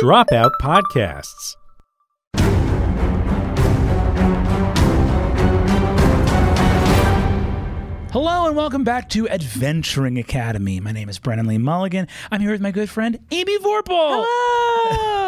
Dropout Podcasts. Hello and welcome back to Adventuring Academy. My name is Brennan Lee Mulligan. I'm here with my good friend Amy Vorpahl.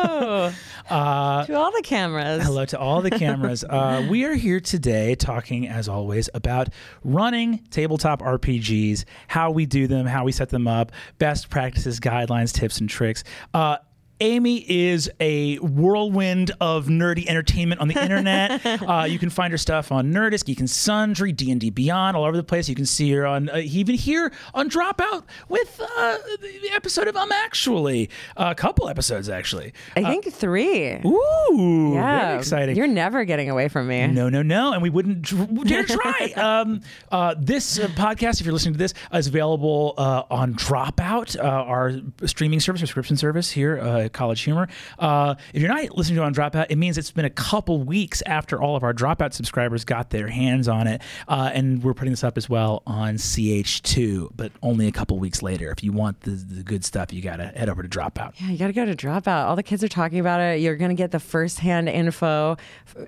Hello to all the cameras. Hello to all the cameras. uh, we are here today talking, as always, about running tabletop RPGs, how we do them, how we set them up, best practices, guidelines, tips, and tricks. Uh, Amy is a whirlwind of nerdy entertainment on the internet. uh, you can find her stuff on Nerdist, Geek and Sundry, D and D Beyond, all over the place. You can see her on uh, even here on Dropout with uh, the episode of Um Actually, a couple episodes actually. I think three. Ooh, yeah, very exciting. You're never getting away from me. No, no, no, and we wouldn't dare try. um, uh, this uh, podcast, if you're listening to this, is available uh, on Dropout, uh, our streaming service, subscription service here uh, at College Humor. Uh, if you're not listening to it on Dropout, it means it's been a couple weeks after all of our Dropout subscribers got their hands on it, uh, and we're putting this up as well on CH2, but only a couple weeks later. If you want the, the good stuff, you gotta head over to Dropout. Yeah, you got to go to Dropout. All the kids are talking about it. You're going to get the firsthand info.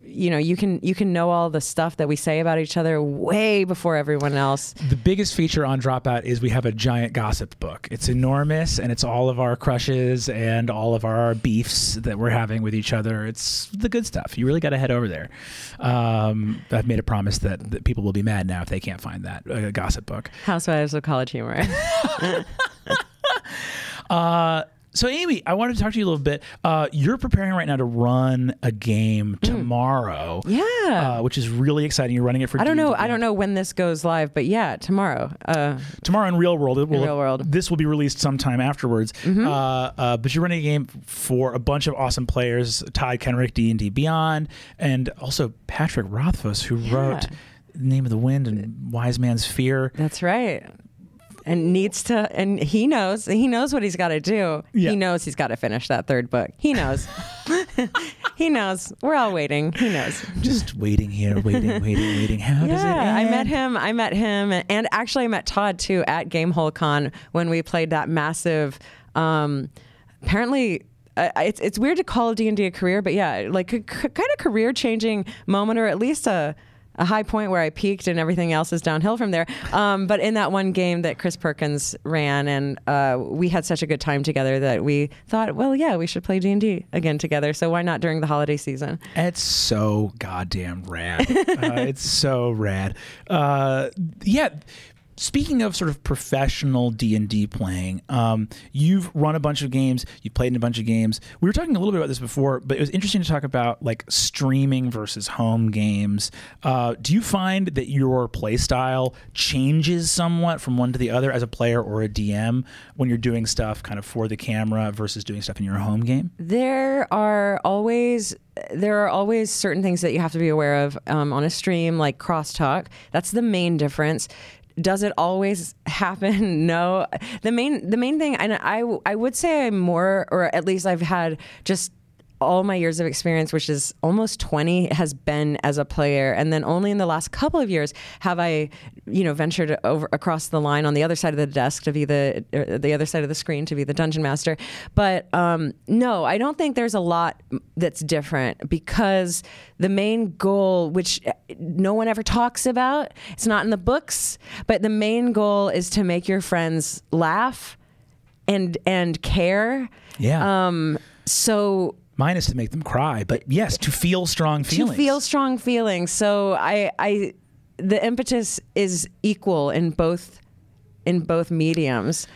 You know, you can you can know all the stuff that we say about each other way before everyone else. The biggest feature on Dropout is we have a giant gossip book. It's enormous and it's all of our crushes and all of our beefs that we're having with each other. It's the good stuff. You really got to head over there. Um, I've made a promise that, that people will be mad now if they can't find that uh, gossip book. Housewives of College Humor. Uh, so, Amy, I wanted to talk to you a little bit. Uh, you're preparing right now to run a game tomorrow, yeah. uh, which is really exciting. You're running it for I don't know. I don't know when this goes live, but yeah, tomorrow. Uh, tomorrow in real world. It will, Real World. This will be released sometime afterwards. Uh, uh, but you're running a game for a bunch of awesome players: Todd Kenreck, D and D Beyond, and also Patrick Rothfuss, who wrote "Name of the Wind" and "Wise Man's Fear." that's right. And needs to, and he knows. He knows what he's got to do. Yeah. He knows he's got to finish that third book. He knows. he knows. We're all waiting. He knows. Just waiting here, waiting, waiting, waiting. How does it end? Yeah, I met him. I met him, and actually I met Todd too at Gamehole Con when we played that massive. Um, apparently, uh, it's it's weird to call D and D a career, but yeah, like a c- kind of career changing moment, or at least a. A high point where I peaked and everything else is downhill from there. Um, but in that one game that Chris Perkins ran, and uh, we had such a good time together that we thought, well, yeah, we should play D and D again together. So why not during the holiday season? It's so goddamn rad. uh, it's so rad. Uh, yeah. Speaking of sort of professional D and D playing, um, you've run a bunch of games. You've played in a bunch of games. We were talking a little bit about this before, but it was interesting to talk about like streaming versus home games. Uh, do you find that your play style changes somewhat from one to the other as a player or a DM when you're doing stuff kind of for the camera versus doing stuff in your home game? There are always there are always certain things that you have to be aware of um, on a stream, like crosstalk. That's the main difference. Does it always happen? No. The main the main thing, and I I would say I'm more, or at least I've had just all my years of experience, which is almost 20, has been as a player. And then only in the last couple of years have I, you know, ventured over across the line on the other side of the desk to be the, the other side of the screen to be the dungeon master. But um, no, I don't think there's a lot that's different because the main goal, which no one ever talks about, it's not in the books, but the main goal is to make your friends laugh and and care. Yeah. Um, so Mine is to make them cry, but yes, to feel strong feelings. to feel strong feelings. So I, I, the impetus is equal in both, in both mediums.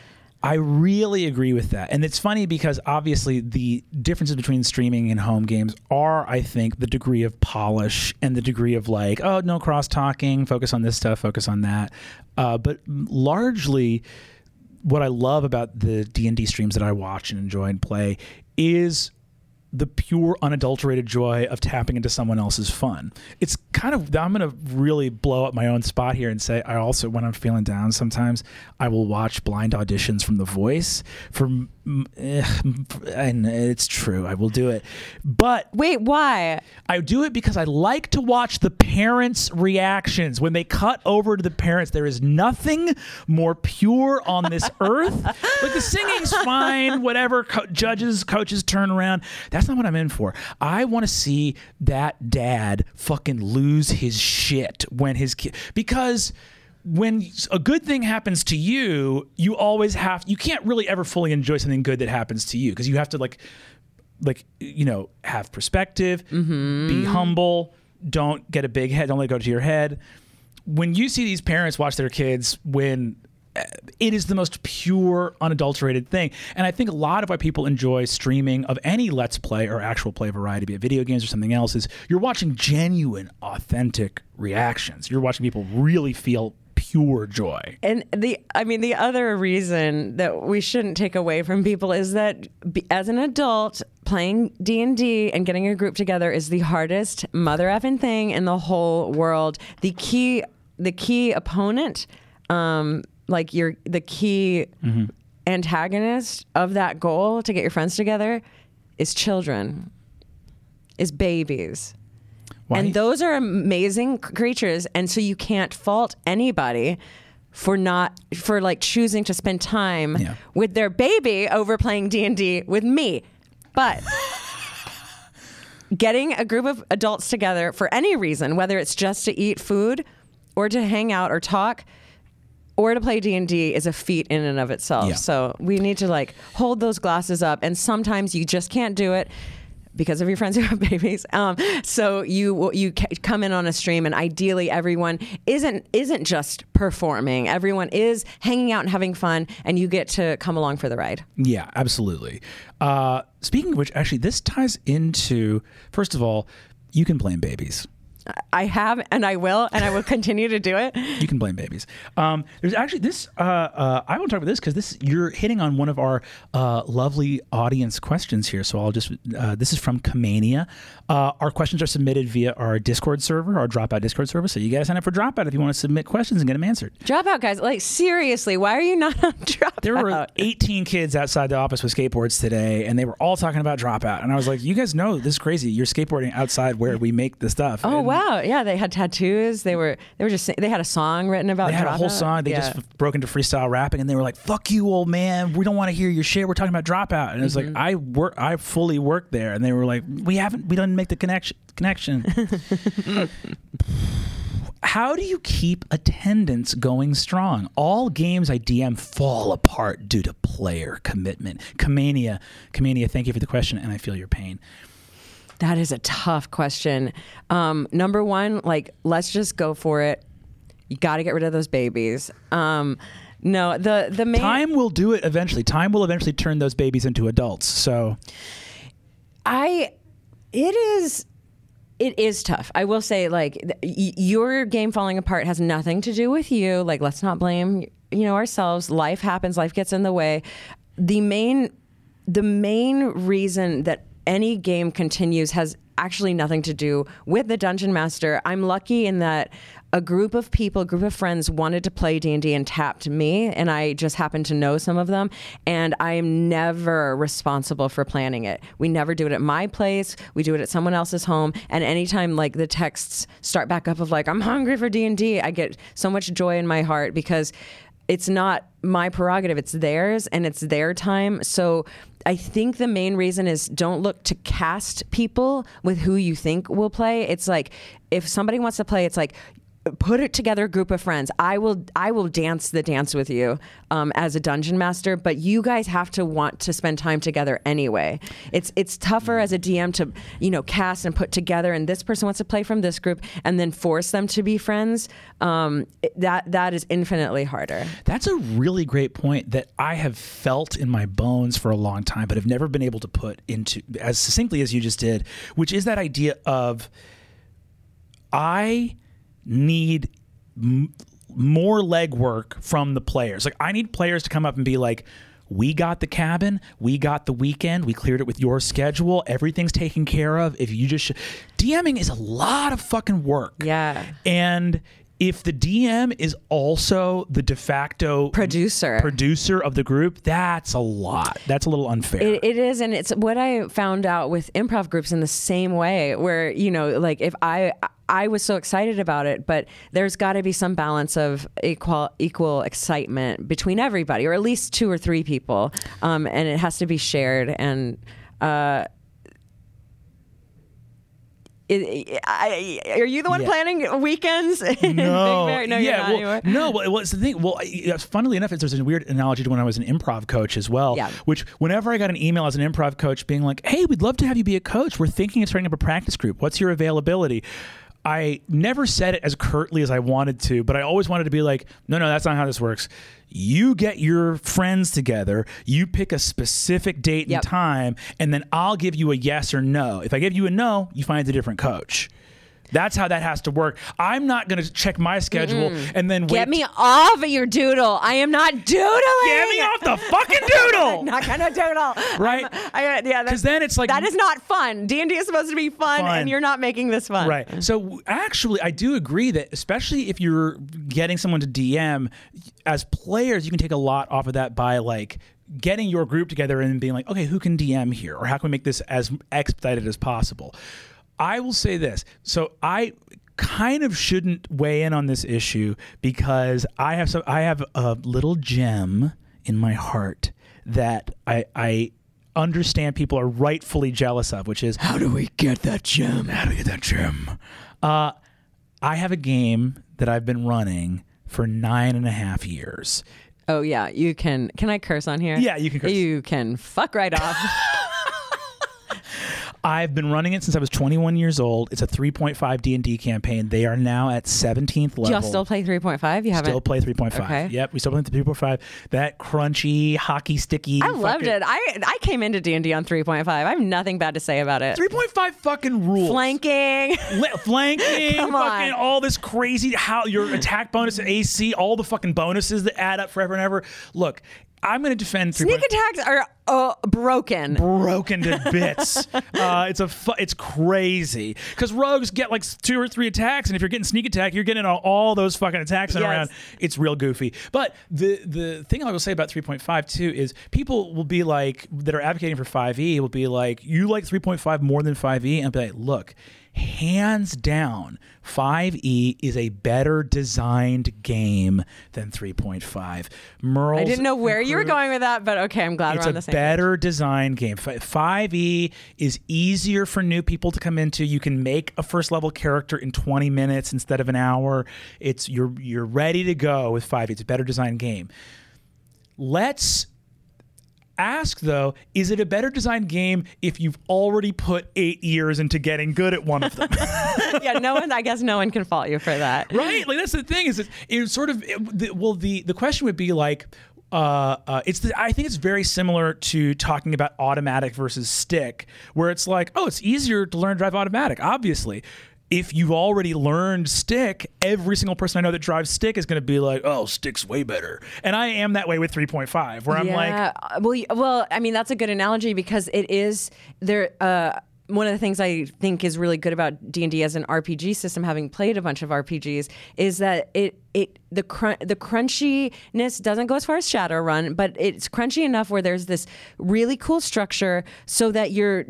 I really agree with that. And it's funny because obviously the differences between streaming and home games are, I think, the degree of polish and the degree of like, oh, no cross talking, focus on this stuff, focus on that. Uh, but largely, what I love about the D and D streams that I watch and enjoy and play is the pure unadulterated joy of tapping into someone else's fun. It's kind of I'm going to really blow up my own spot here and say I also when I'm feeling down sometimes I will watch blind auditions from The Voice for m- eh, Eh, and it's true. I will do it, but Wait, why? I do it because I like to watch the parents' reactions when they cut over to the parents. There is nothing more pure on this earth. Like the singing's fine, whatever. Co- judges, coaches turn around. That's not what I'm in for. I want to see that dad fucking lose his shit when his kid because when a good thing happens to you, you always have you can't really ever fully enjoy something good that happens to you because you have to like like you know have perspective be humble don't get a big head don't let it go to your head. When you see these parents watch their kids when uh, it is the most pure unadulterated thing. And i think a lot of why people enjoy streaming of any let's play or actual play variety be it video games or something else is you're watching genuine authentic reactions. You're watching people really feel pure joy And the, I mean, the other reason that we shouldn't take away from people is that as an adult, playing D and D and getting a group together is the hardest mother effing thing in the whole world. The key, the key opponent, um, like your the key antagonist of that goal to get your friends together, is children, is babies. Why- And those are amazing creatures. And so you can't fault anybody for not for like choosing to spend time Yeah. with their baby over playing D&D with me. But getting a group of adults together for any reason, whether it's just to eat food or to hang out or talk or to play D&D is a feat in and of itself. Yeah. So we need to like hold those glasses up and sometimes you just can't do it because of your friends who have babies. Um, so you you come in on a stream and ideally everyone isn't isn't just performing. Everyone is hanging out and having fun and you get to come along for the ride. Yeah, absolutely. Uh, speaking of which, actually, this ties into first of all, you can blame babies. I have and I will and I will continue to do it. You can blame babies. Um, there's actually this. Uh, uh, I want to talk about this because this you're hitting on one of our uh, lovely audience questions here. So I'll just. Uh, this is from Kamania. Uh, our questions are submitted via our Discord server, our Dropout Discord server. So you guys sign up for Dropout if you want to submit questions and get them answered. Dropout guys, like seriously, why are you not on Dropout? There were 18 kids outside the office with skateboards today, and they were all talking about Dropout. And I was like, "You guys know this is crazy. You're skateboarding outside where we make the stuff." Oh And wow! Yeah, they had tattoos. They were they were just they had a song written about. They had a whole song. They Yeah. just broke into freestyle rapping, and they were like, "Fuck you, old man. We don't want to hear your shit. We're talking about dropout." And it was Mm-hmm. like, I work. I fully worked there, and they were like, "We haven't. We didn't make the connection." Connection. How do you keep attendance going strong? All games I DM fall apart due to player commitment. Kamania, Kamania, thank you for the question, and I feel your pain. That is a tough question. Um, number one, like let's just go for it. You got to get rid of those babies. Um, no, the the main Time will do it eventually. Time will eventually turn those babies into adults. So I it is it is tough. I will say like your game falling apart has nothing to do with you. Like let's not blame you know ourselves. Life happens, life gets in the way. The main the main reason that any game continues has actually nothing to do with the dungeon master. I'm lucky in that a group of people, a group of friends wanted to play D&D and tapped me and I just happened to know some of them and I am never responsible for planning it. We never do it at my place. We do it at someone else's home and anytime like the texts start back up of like I'm hungry for D&D, I get so much joy in my heart because it's not my prerogative it's theirs and it's their time so i think the main reason is don't look to cast people with who you think will play it's like if somebody wants to play it's like put it together group of friends. I will i will dance the dance with you um, as a dungeon master but you guys have to want to spend time together anyway. It's it's tougher as a dm to you know cast and put together and this person wants to play from this group and then force them to be friends. Um, that that is infinitely harder. That's a really great point that I have felt in my bones for a long time, but have never been able to put into as succinctly as you just did, which is that idea of I need m- more legwork from the players. Like I need players to come up and be like, "We got the cabin, we got the weekend, we cleared it with your schedule, everything's taken care of. If you just sh-. DMing is a lot of fucking work." Yeah. And if the DM is also the de facto Producer. producer of the group, that's a lot. That's a little unfair. It, it is, and it's what I found out with improv groups in the same way, where you know, like if I I was so excited about it, but there's got to be some balance of equal equal excitement between everybody, or at least two or three people, um, and it has to be shared. And uh, it, I, are you the one Yeah. planning weekends? in Big no, no, yeah, you're not well, no. Well, well, it's the thing. Well, funnily enough, it's, there's a weird analogy to when I was an improv coach as well. Yeah. Which, whenever I got an email as an improv coach being like, "Hey, we'd love to have you be a coach. We're thinking of starting up a practice group. What's your availability?" I never said it as curtly as I wanted to, but I always wanted to be like, "No, no, that's not how this works. You get your friends together. You pick a specific date and time, and then I'll give you a yes or no. If I give you a no, you find a different coach." That's how that has to work. I'm not going to check my schedule and then wait. Get me off of your doodle. I am not doodling. Get me off the fucking doodle. not gonna doodle. Right. I, yeah. Because then it's like that is not fun. D and D is supposed to be fun, Fun. and you're not making this fun. Right. So actually, I do agree that especially if you're getting someone to DM, as players, you can take a lot off of that by like getting your group together and being like, okay, who can DM here, or how can we make this as expedited as possible. I will say this. So I kind of shouldn't weigh in on this issue because I have some I have a little gem in my heart that I I understand people are rightfully jealous of, which is how do we get that gem? How do we get that gem? Uh, I have a game that I've been running for nine and a half years. Oh yeah, you can. Can I curse on here? Yeah, you can curse. You can fuck right off. I've been running it since I was 21 years old. It's a 3.5 D&D campaign. They are now at 17th level. Do y'all still play 3.5? You haven't. Still play 3.5. Okay. Yep, we still play 3.5. That crunchy, hockey sticky. I loved fucking- it. I I came into D and D on 3.5. I have nothing bad to say about it. 3.5 fucking rules. Flanking. Li- flanking, Come fucking on. all this crazy how your attack bonus, AC, all the fucking bonuses that add up forever and ever. Look, I'm going to defend 3.5. Sneak attacks are uh, broken. broken to bits. uh, it's a fu- it's crazy because rogues get like two or three attacks, and if you're getting sneak attack, you're getting all, all those fucking attacks Yes. round. It's real goofy. But the the thing I will say about 3.5 too is people will be like that are advocating for 5e will be like you like 3.5 more than 5e, and I'll be like, look. Hands down, 5e is a better designed game than 3.5. Merle's I didn't know where you were going with that, but okay, I'm glad we're on the same. It's a better designed game. 5e is easier for new people to come into. You can make a first level character in 20 minutes instead of an hour. It's you're you're ready to go with 5e. It's a better designed game. Let's ask though, is it a better designed game if you've already put 8 years into getting good at one of them? yeah, no one. I guess no one can fault you for that. right? Like that's the thing is it, it's sort of it, the, well the the question would be like uh, uh, it's the, I think it's very similar to talking about automatic versus stick, where it's like, oh, it's easier to learn to drive automatic. Obviously, if you've already learned stick, every single person I know that drives stick is going to be like, oh, stick's way better. And I am that way with 3.5, where I'm like, yeah. uh, well, well, I mean, that's a good analogy because it is there. Uh, one of the things I think is really good about D and D as an RPG system, having played a bunch of RPGs, is that it it the crun- the crunchiness doesn't go as far as Shadowrun, but it's crunchy enough where there's this really cool structure, so that you're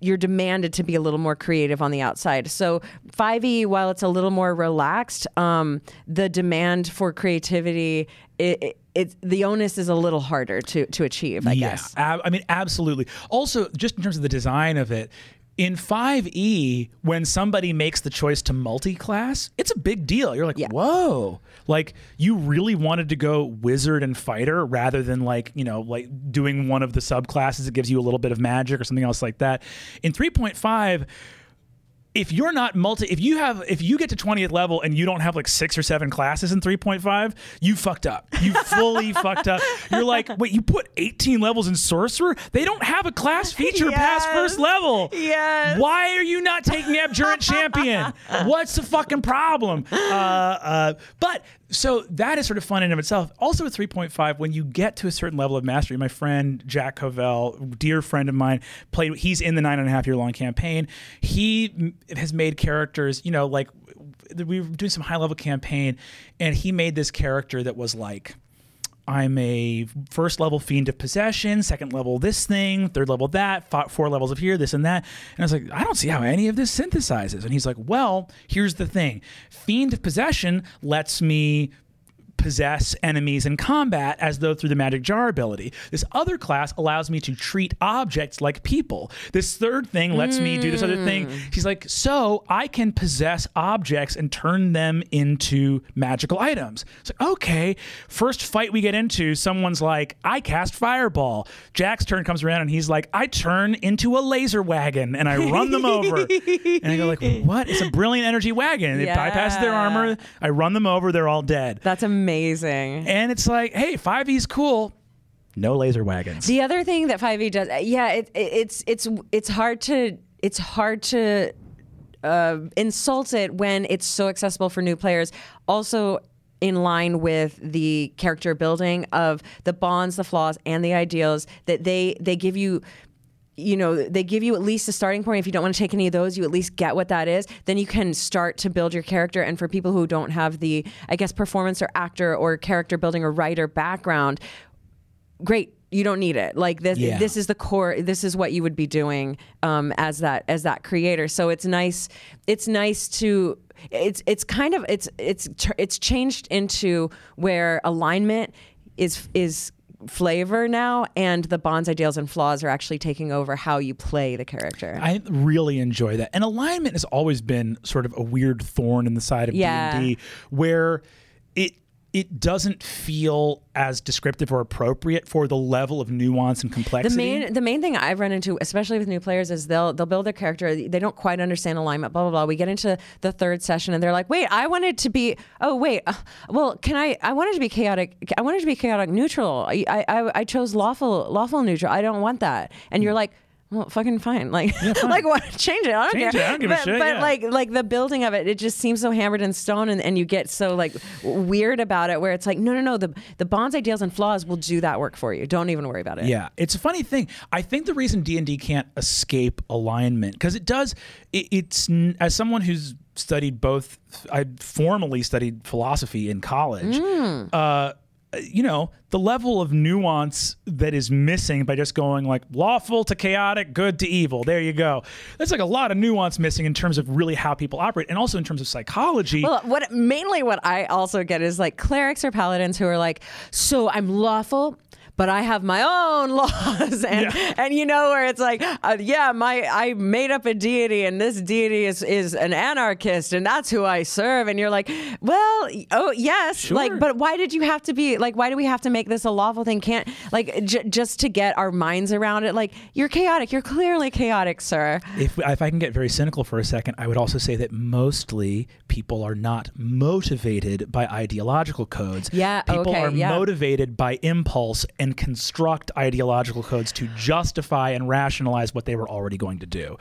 you're demanded to be a little more creative on the outside. So 5e, while it's a little more relaxed, um, the demand for creativity. It, it, it's the onus is a little harder to to achieve, I guess. ab- I mean, absolutely. Also, just in terms of the design of it, in 5e, when somebody makes the choice to multi-class, it's a big deal. You're like, Yeah. whoa. Like you really wanted to go wizard and fighter rather than like, you know, like doing one of the subclasses that gives you a little bit of magic or something else like that. In 3.5, if you're not multi if you have if you get to 20th level and you don't have like six or seven classes in 3.5 you fucked up. You fully fucked up. You're like wait you put 18 levels in sorcerer? They don't have a class feature past first level. Yes. why are you not taking abjurant champion? What's the fucking problem? Uh, uh, but so that is sort of fun in and of itself. Also with 3.5, when you get to a certain level of mastery, my friend Jack Covell, dear friend of mine, played. He's in the nine and a half year long campaign. He has made characters, you know, like we were doing some high level campaign, and he made this character that was like. I'm a first level fiend of possession, second level this thing, third level that, four levels of here, this and that. And I was like, I don't see how any of this synthesizes. And he's like, Well, here's the thing Fiend of possession lets me possess enemies in combat as though through the magic jar ability. This other class allows me to treat objects like people. This third thing lets me do this other thing. Hmm. She's like, so I can possess objects and turn them into magical items. It's like, okay. First fight we get into, someone's like, I cast fireball. Jack's turn comes around and he's like, I turn into a laser wagon and I run them over. and I go like, what? It's a brilliant energy wagon. It bypasses their armor. I run them over. They're all dead. That's amazing. And it's like, hey, 5e's cool. No laser wagons. The other thing that 5e does, yeah, it, it, it's it's it's hard to it's hard to uh, insult it when it's so accessible for new players. Also. In line with the character building of the bonds, the flaws, and the ideals that they they give you you know they give you at least a starting point. If you don't want to take any of those you at least get what that is. Then you can start to build your character. And for people who don't have the i guess performance or actor or character building or writer background great you don't need it. Like this Yeah. this is the core this is what you would be doing um, as that as that creator. So it's nice it's nice to it's it's kind of it's it's it's changed into where alignment is is flavor now and the bonds ideals and flaws are actually taking over how you play the character I really enjoy that. And alignment has always been sort of a weird thorn in the side of Yeah. D&D where it it doesn't feel as descriptive or appropriate for the level of nuance and complexity. the main the main thing I've run into, especially with new players, is they'll they'll build their character. They don't quite understand alignment. Blah blah blah. We get into the third session and they're like, "Wait, I wanted to be. Oh wait, uh, well, can I? I wanted to be chaotic. I wanted to be chaotic neutral. I I, I chose lawful lawful neutral. I don't want that." And you're like. Well, fucking fine. Like, like what? Change it. I don't Change care. it. I don't give a but, shit, But yeah. like, like the building of it, it just seems so hammered in stone, and, and you get so like weird about it. Where it's like, no, no, no. The the bonds, ideals, and flaws will do that work for you. Don't even worry about it. Yeah, it's a funny thing. I think the reason D and D can't escape alignment because it does. It, it's as someone who's studied both. I formally studied philosophy in college. Uh, you know the level of nuance that is missing by just going like lawful to chaotic, good to evil. There you go. There's like a lot of nuance missing in terms of really how people operate, and also in terms of psychology. Well, what mainly what I also get is like clerics or paladins who are like, so I'm lawful. But I have my own laws, and and you know where it's like, uh, yeah, my I made up a deity, and this deity is is an anarchist, and that's who I serve. And you're like, well, oh yes, Sure. like, but why did you have to be like? Why do we have to make this a lawful thing? Can't like j- just to get our minds around it? Like, you're chaotic. You're clearly chaotic, sir. if, if I can get very cynical for a second, I would also say that mostly people are not motivated by ideological codes. Yeah, People okay, are yeah. motivated by impulse and construct ideological codes to justify and rationalize what they were already going to do.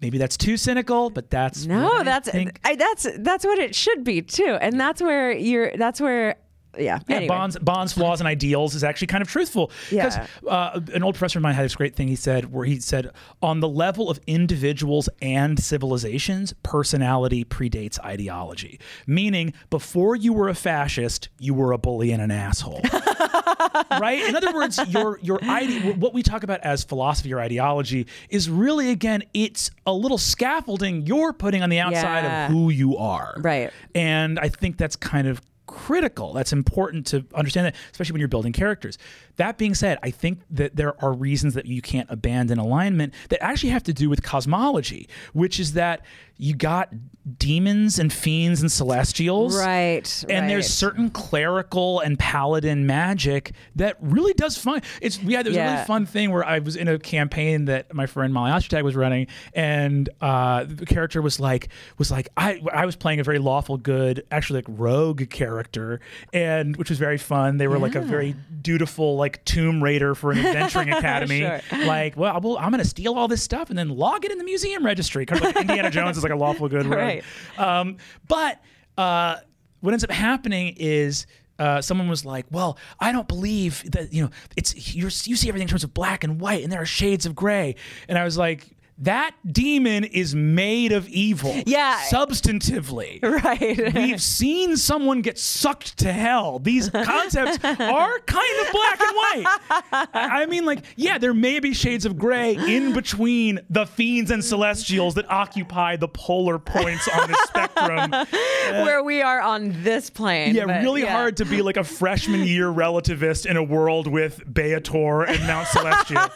Maybe that's too cynical, but that's No, that's. I, that's that's what it should be too, and that's where you're. That's where, yeah. Yeah, anyway. bonds, bonds, flaws, and ideals is actually kind of truthful. Because Yeah. uh, an old professor of mine had this great thing he said, where he said, on the level of individuals and civilizations, personality predates ideology. Meaning, before you were a fascist, you were a bully and an asshole. right? In other words, your your ide- what we talk about as philosophy or ideology is really again, it's a little scaffolding you're putting on the outside Yeah. of who you are. Right. And I think that's kind of critical. That's important to understand that, especially when you're building characters. That being said, I think that there are reasons that you can't abandon alignment that actually have to do with cosmology, which is that you got demons and fiends and celestials. Right. And there's certain clerical and paladin magic that really does fun. It's yeah, there's a really fun thing where I was in a campaign that my friend Molly Ostertag was running, and uh, the character was like was like I I was playing a very lawful good, actually like rogue character, and which was very fun. They were like a very dutiful like Tomb Raider for an adventuring academy. Sure. Like, well, well, I'm gonna steal all this stuff and then log it in the museum registry because like Indiana Jones is like a lawful good. Right. Um, but uh, what ends up happening is uh, someone was like, "Well, I don't believe that you know it's you're, you see everything in terms of black and white, and there are shades of gray." And I was like, that demon is made of evil. Yeah. Substantively. Right. We've seen someone get sucked to hell. These concepts are kind of black and white. I mean, like, yeah, there may be shades of gray in between the fiends and celestials that occupy the polar points on the spectrum. Where we are on this plane. Yeah, really yeah. hard to be like a freshman year relativist in a world with Baator and Mount Celestia.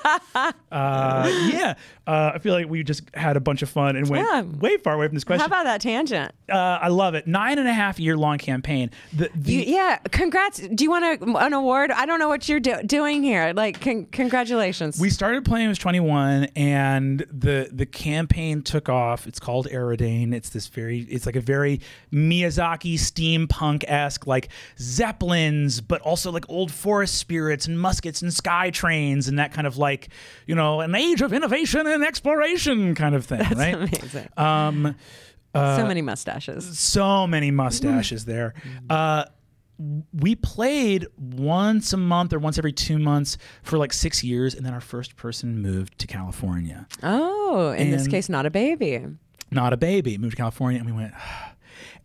uh, yeah, uh, I feel like we just had a bunch of fun and went Yeah. way far away from this question. How about that tangent? uh, I love it. Nine and a half year long campaign. The, the, You, yeah, congrats. Do you want a, an award? I don't know what you're do- doing here. Like, con- congratulations. we started playing was 21 and the the campaign took off. It's called Aerodane. It's this very it's like a very Miyazaki steampunk-esque like zeppelins but also like old forest spirits and muskets and sky trains and that kind of like, you know, an age of innovation and exploration kind of thing, right? amazing. Um so many mustaches. so many mustaches there. Uh, we played once a month or once every two months for like six years, and then our first person moved to California. Oh, in this case, not a baby. Not a baby, moved to California, and we went.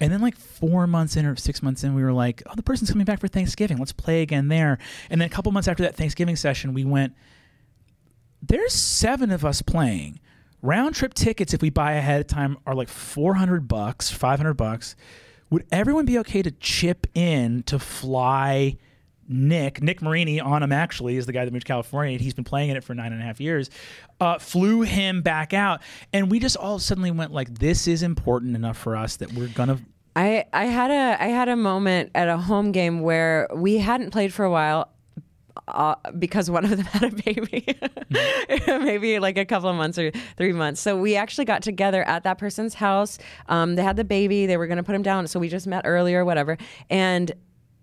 And then, like four months in or six months in, we were like, "Oh, the person's coming back for Thanksgiving. Let's play again there." And then a couple months after that Thanksgiving session, we went. There's seven of us playing. Round trip tickets, if we buy ahead of time, are like 400 bucks, 500 bucks. Would everyone be okay to chip in to fly Nick, Nick Marini on him actually is the guy that moved to California. He's been playing in it for nine and a half years. Uh, flew him back out, and we just all suddenly went like, "This is important enough for us that we're gonna." I, I had a I had a moment at a home game where we hadn't played for a while. Uh, because one of them had a baby, maybe like a couple of months or three months. So we actually got together at that person's house. Um, they had the baby. They were going to put him down. So we just met earlier, whatever. And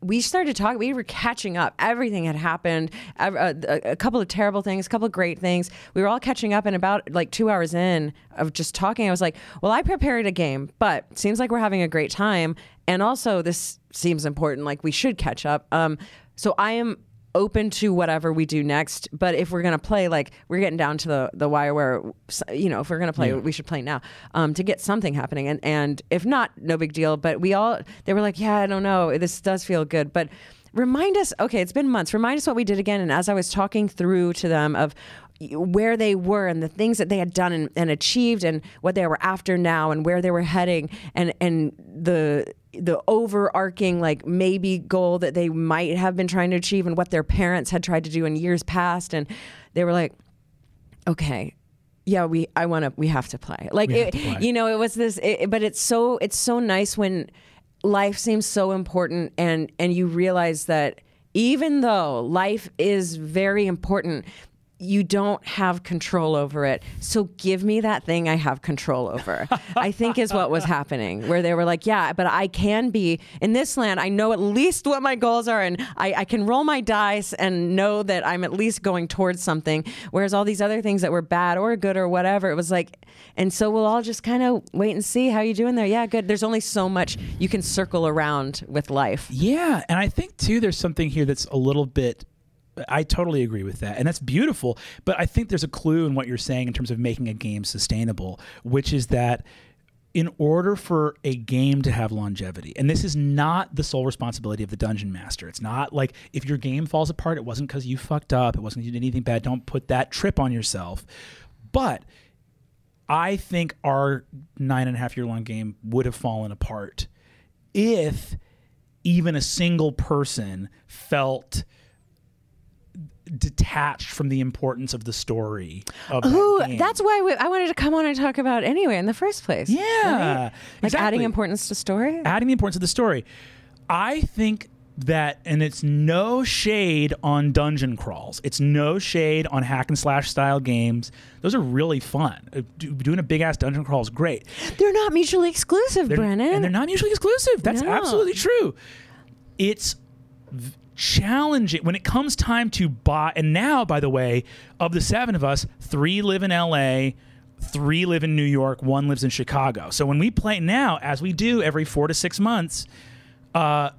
we started talking. We were catching up. Everything had happened. A, a, a couple of terrible things, a couple of great things. We were all catching up. And about like two hours in of just talking, I was like, "Well, I prepared a game, but seems like we're having a great time, and also this seems important. Like we should catch up." Um, so I am open to whatever we do next. But if we're gonna play, like we're getting down to the the wire where you know if we're gonna play, we should play now um, to get something happening. And and if not, no big deal. But we all they were like, yeah, I don't know, this does feel good, but. Remind us, okay, it's been months. Remind us what we did again. And as I was talking through to them of where they were and the things that they had done and, and achieved and what they were after now and where they were heading and and the the overarching like maybe goal that they might have been trying to achieve and what their parents had tried to do in years past and they were like okay yeah we i want to we have to play like it, to play. you know it was this it, but it's so it's so nice when life seems so important and and you realize that even though life is very important you don't have control over it. So give me that thing I have control over. I think is what was happening, where they were like, yeah, but I can be in this land. I know at least what my goals are, and I, I can roll my dice and know that I'm at least going towards something. Whereas all these other things that were bad or good or whatever, it was like, and so we'll all just kind of wait and see how you doing there. Yeah, good. There's only so much you can circle around with life. Yeah, and I think too, there's something here that's a little bit. I totally agree with that, and that's beautiful. But I think there's a clue in what you're saying in terms of making a game sustainable, which is that in order for a game to have longevity, and this is not the sole responsibility of the dungeon master. It's not like if your game falls apart, it wasn't because you fucked up, it wasn't you did anything bad. Don't put that trip on yourself. But I think our nine and a half year long game would have fallen apart if even a single person felt detached from the importance of the story of that Ooh, game. that's why we, I wanted to come on and talk about anyway in the first place. yeah Right? Like exactly. adding importance to story. adding the importance of the story i think that and it's no shade on dungeon crawls it's no shade on hack and slash style games those are really fun Uh, doing a big ass dungeon crawl is great They're not mutually exclusive, They're- Brennan. And they're not mutually exclusive. That's No. absolutely true. It's challenging when it comes time to buy. And now, by the way, of the seven of us, three live in LA. Three live in New York, one lives in Chicago. So when we play now, as we do every four to six months, uh,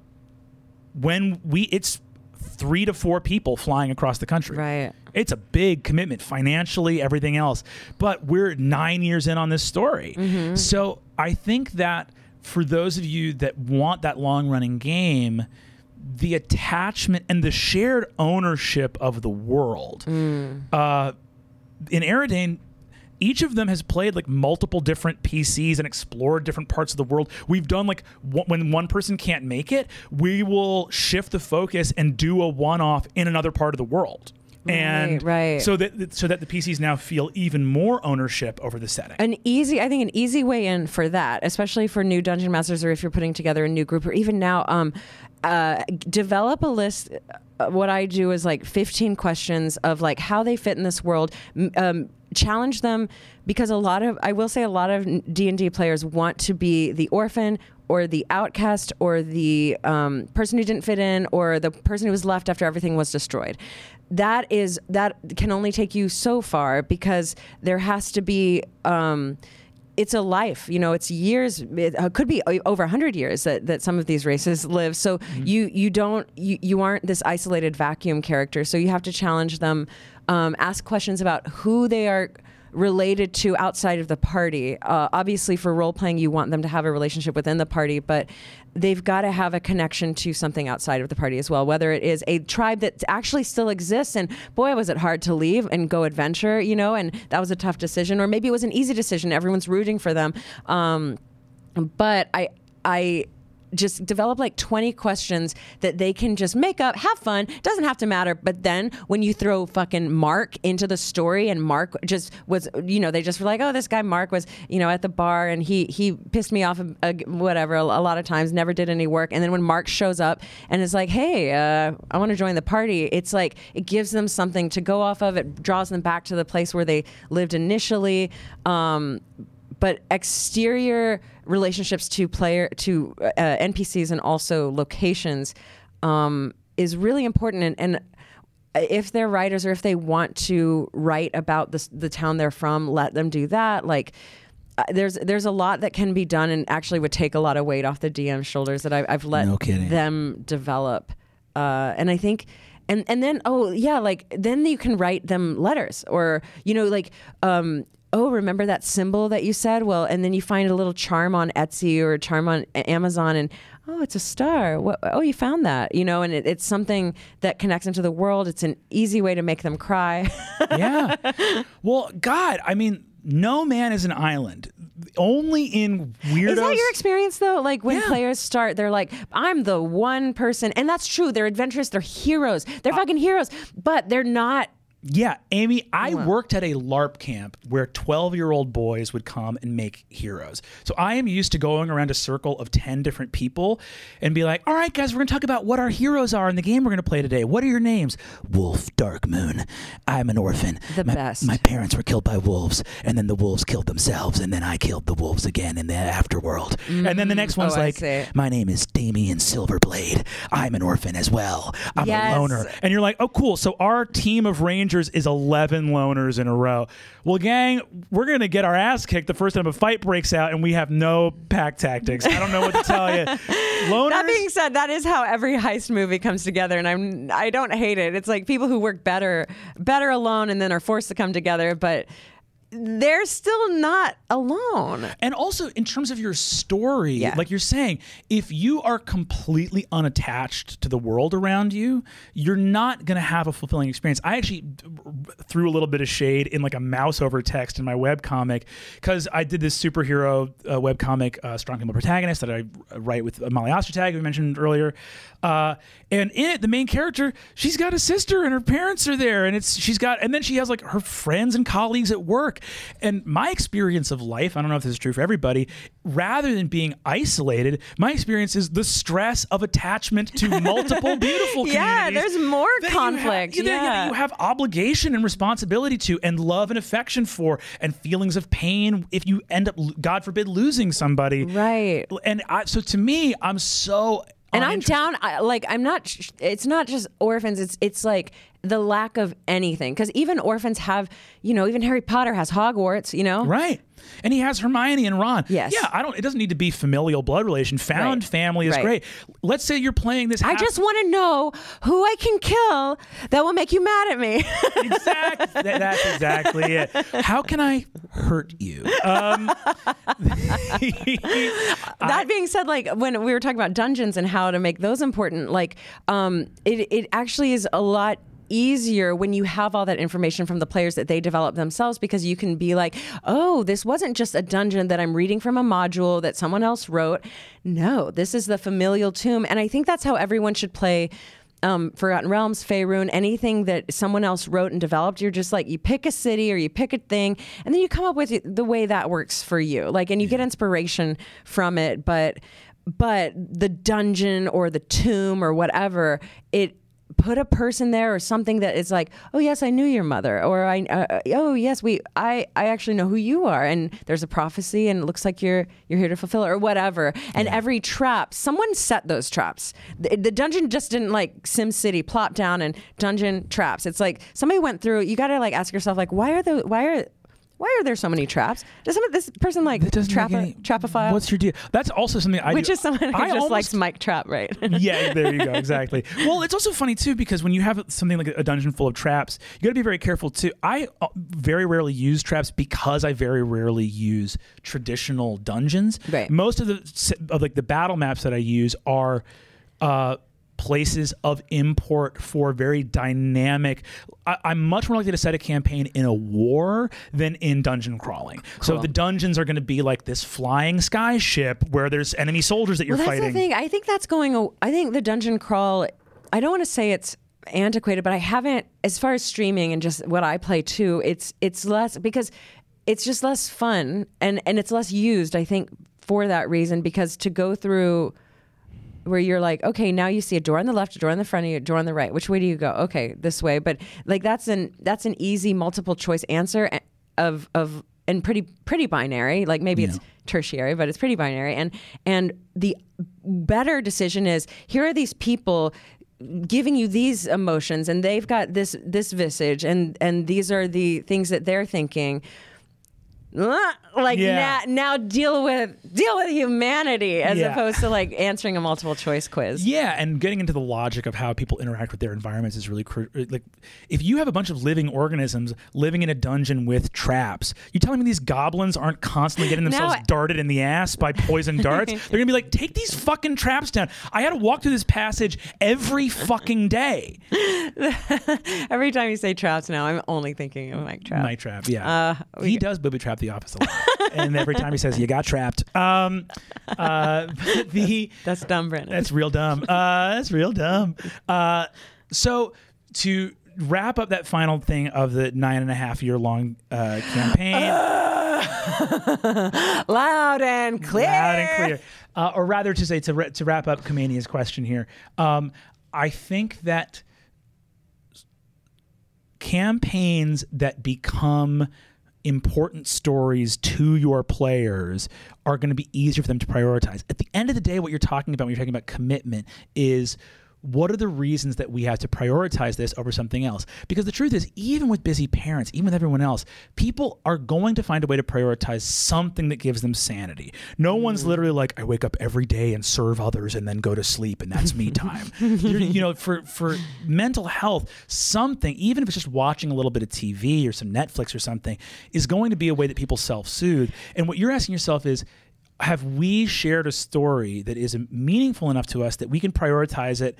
when we it's three to four people flying across the country. right. It's a big commitment financially, everything else. But we're nine years in on this story. Mm-hmm. So I think that for those of you that want that long running game, the attachment and the shared ownership of the world. Mm. Uh, in Aerodane, each of them has played like multiple different PCs and explored different parts of the world. We've done like w- when one person can't make it, we will shift the focus and do a one-off in another part of the world. And right. so that so that the PCs now feel even more ownership over the setting. an easy i think an easy way in for that especially for new dungeon masters or if you're putting together a new group or even now um, uh, develop a list Uh, what i do is like 15 questions of like how they fit in this world um, challenge them because a lot of i will say a lot of d&d players want to be the orphan or the outcast or the um, person who didn't fit in or the person who was left after everything was destroyed. That is that can only take you so far because there has to be um, it's a life you know it's years it uh, could be over 100 years that, that some of these races live. So you you don't you, you aren't this isolated vacuum character. So you have to challenge them um, ask questions about who they are related to outside of the party. Uh, obviously, for role playing, you want them to have a relationship within the party, but they've got to have a connection to something outside of the party as well. Whether it is a tribe that actually still exists, and boy, was it hard to leave and go adventure, you know, and that was a tough decision, or maybe it was an easy decision. Everyone's rooting for them, um, but I, I just develop like 20 questions that they can just make up, have fun. Doesn't have to matter. But then when you throw fucking Mark into the story and Mark just was, you know, they just were like, oh, this guy Mark was, you know, at the bar and he he pissed me off, uh, whatever, a, a lot of times, never did any work. And then when Mark shows up and is like, hey, uh, I want to join the party, it's like, it gives them something to go off of. It draws them back to the place where they lived initially. Um, but exterior relationships to player to uh, NPCs and also locations um, is really important. And, and if they're writers or if they want to write about the the town they're from, let them do that. Like. uh, There's there's a lot that can be done and actually would take a lot of weight off the DM's shoulders that I've, I've let No them develop, uh, and I think and and then oh yeah like then you can write them letters or you know like um oh remember that symbol that you said well and then you find a little charm on etsy or a charm on amazon and oh it's a star what, oh you found that you know and it, it's something that connects them to the world it's an easy way to make them cry yeah. Well, God, I mean, no man is an island. Only in weirdos. Is that your experience though? Like when Yeah. players start, they're like, "I'm the one person," and that's true. They're adventurous. They're heroes. They're uh, fucking heroes, but they're not. Yeah, Amy, I worked at a LARP camp where 12 year old boys would come and make heroes. So I am used to going around a circle of 10 different people and be like, all right, guys, we're going to talk about what our heroes are in the game we're going to play today. What are your names? Wolf, Dark Moon. I'm an orphan. The my, best. My parents were killed by wolves, and then the wolves killed themselves, and then I killed the wolves again in the afterworld. And then the next mm, one's Oh, like, my name is Damien Silverblade. I'm an orphan as well. I'm Yes. a loner. And you're like, oh, cool. So our team of Rangers is 11 loners in a row. Well, gang, we're going to get our ass kicked the first time a fight breaks out and we have no pack tactics. I don't know what to tell you. Loners. That being said, that is how every heist movie comes together, and I'm I don't hate it. It's like people who work better better alone and then are forced to come together, but they're still not alone. And also, in terms of your story, Yeah. like you're saying, if you are completely unattached to the world around you, you're not going to have a fulfilling experience. I actually threw a little bit of shade in like a mouse over text in my webcomic because I did this superhero uh, webcomic, uh, Strong Female Protagonist, that I write with Molly Ostertag, we mentioned earlier. Uh, and in it, the main character, she's got a sister and her parents are there. And it's, she's got, and then she has like her friends and colleagues at work. And my experience of life, I don't know if this is true for everybody, rather than being isolated, my experience is the stress of attachment to multiple beautiful people. Yeah, communities there's more that you have- conflict, that- yeah. you have obligation and responsibility to, and love and affection for, and feelings of pain if you end up, God forbid, losing somebody. Right. And I, so to me, I'm so. And I'm down. I, like I'm not. sh- It's not just orphans. It's it's like the lack of anything because even orphans have you know even harry potter has hogwarts you know Right. And he has Hermione and Ron. Yes. Yeah, I don't it doesn't need to be familial blood relation. Found Right. family is Right. great. Let's say you're playing this I half- just want to know who I can kill that will make you mad at me. exactly that's exactly it. How can I hurt you? Um that being said, like when we were talking about dungeons and how to make those important, like um, it it actually is a lot easier when you have all that information from the players that they develop themselves because you can be like oh this wasn't just a dungeon that i'm reading from a module that someone else wrote. No this is the familial tomb. And i think that's how everyone should play um, Forgotten Realms, Faerun, anything that someone else wrote and developed, you're just like you pick a city or you pick a thing, and then you come up with it the way that works for you. Like, and you get inspiration from it, but but the dungeon or the tomb or whatever, it put a person there or something that is like, oh yes, I knew your mother, or I, uh, oh yes, we, I, I actually know who you are, and there's a prophecy, and it looks like you're you're here to fulfill it, or whatever. And every trap, someone set those traps. The, the dungeon just didn't like Sim City plop down and dungeon traps. It's like somebody went through. You got to like ask yourself like, why are the why are why are there so many traps? Does some of this person like trap any- trapophile? What's your deal? That's also something I which do. Is someone who I just almost- likes Mike Trapp, right? yeah, there you go. Exactly. Well, it's also funny too because when you have something like a dungeon full of traps, you got to be very careful too. I uh, very rarely use traps because I very rarely use traditional dungeons. Right. Most of the of like the battle maps that I use are. Uh, places of import for very dynamic I, i'm much more likely to set a campaign in a war than in dungeon crawling so the dungeons are going to be like this flying sky ship where there's enemy soldiers that you're well, that's fighting the thing. I think that's going. I think the dungeon crawl. I don't want to say it's antiquated, but I haven't. As far as streaming and just what I play too, it's it's less because it's just less fun and and it's less used. I think for that reason because to go through where you're like, okay, now you see a door on the left, a door on the front of you, a door on the right. Which way do you go? Okay, this way. But like that's an that's an easy multiple choice answer eh, of of and pretty pretty binary. Like maybe it's tertiary, but it's pretty binary. And and the better decision is here are these people giving you these emotions and they've got this this visage and and these are the things that they're thinking like Yeah. now now deal with deal with humanity as Yeah. opposed to like answering a multiple choice quiz Yeah, and getting into the logic of how people interact with their environments is really cru- like if you have a bunch of living organisms living in a dungeon with traps, you're telling me these goblins aren't constantly getting themselves Now- darted in the ass by poison darts? They're gonna be like, take these fucking traps down. I had to walk through this passage every fucking day. every time you say traps now i'm only thinking of mike Trapp Night trap, yeah. Uh, he does booby trap the office a lot, and every time he says, "You got trapped," um, uh, the that's dumb Brennan. That's real dumb. Uh, that's real dumb. Uh, so to wrap up that final thing of the nine and a half year long uh, campaign, loud and clear loud and clear, uh, or rather to say to to wrap up Kamania's question here, um, I think that campaigns that become important stories to your players are going to be easier for them to prioritize. At the end of the day, what you're talking about when you're talking about commitment is what are the reasons that we have to prioritize this over something else? Because the truth is, even with busy parents, even with everyone else, people are going to find a way to prioritize something that gives them sanity. No one's mm-hmm. literally like, I wake up every day and serve others and then go to sleep, and that's me time. You know, for for mental health, something, even if it's just watching a little bit of TV or some Netflix or something, is going to be a way that people self soothe. And what you're asking yourself is, have we shared a story that is meaningful enough to us that we can prioritize it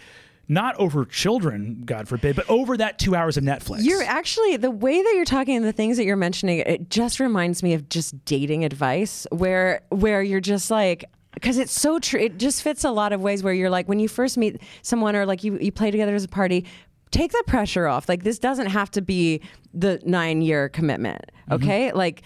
not over children god forbid but over that two hours of netflix You're actually the way that you're talking and the things that you're mentioning. It just reminds me of just dating advice, where where you're just like. Because it's so true. It just fits a lot of ways where you're like, when you first meet someone or like you, you play together as a party, take the pressure off. Like, this doesn't have to be the nine year commitment. Mm-hmm. Okay. Like,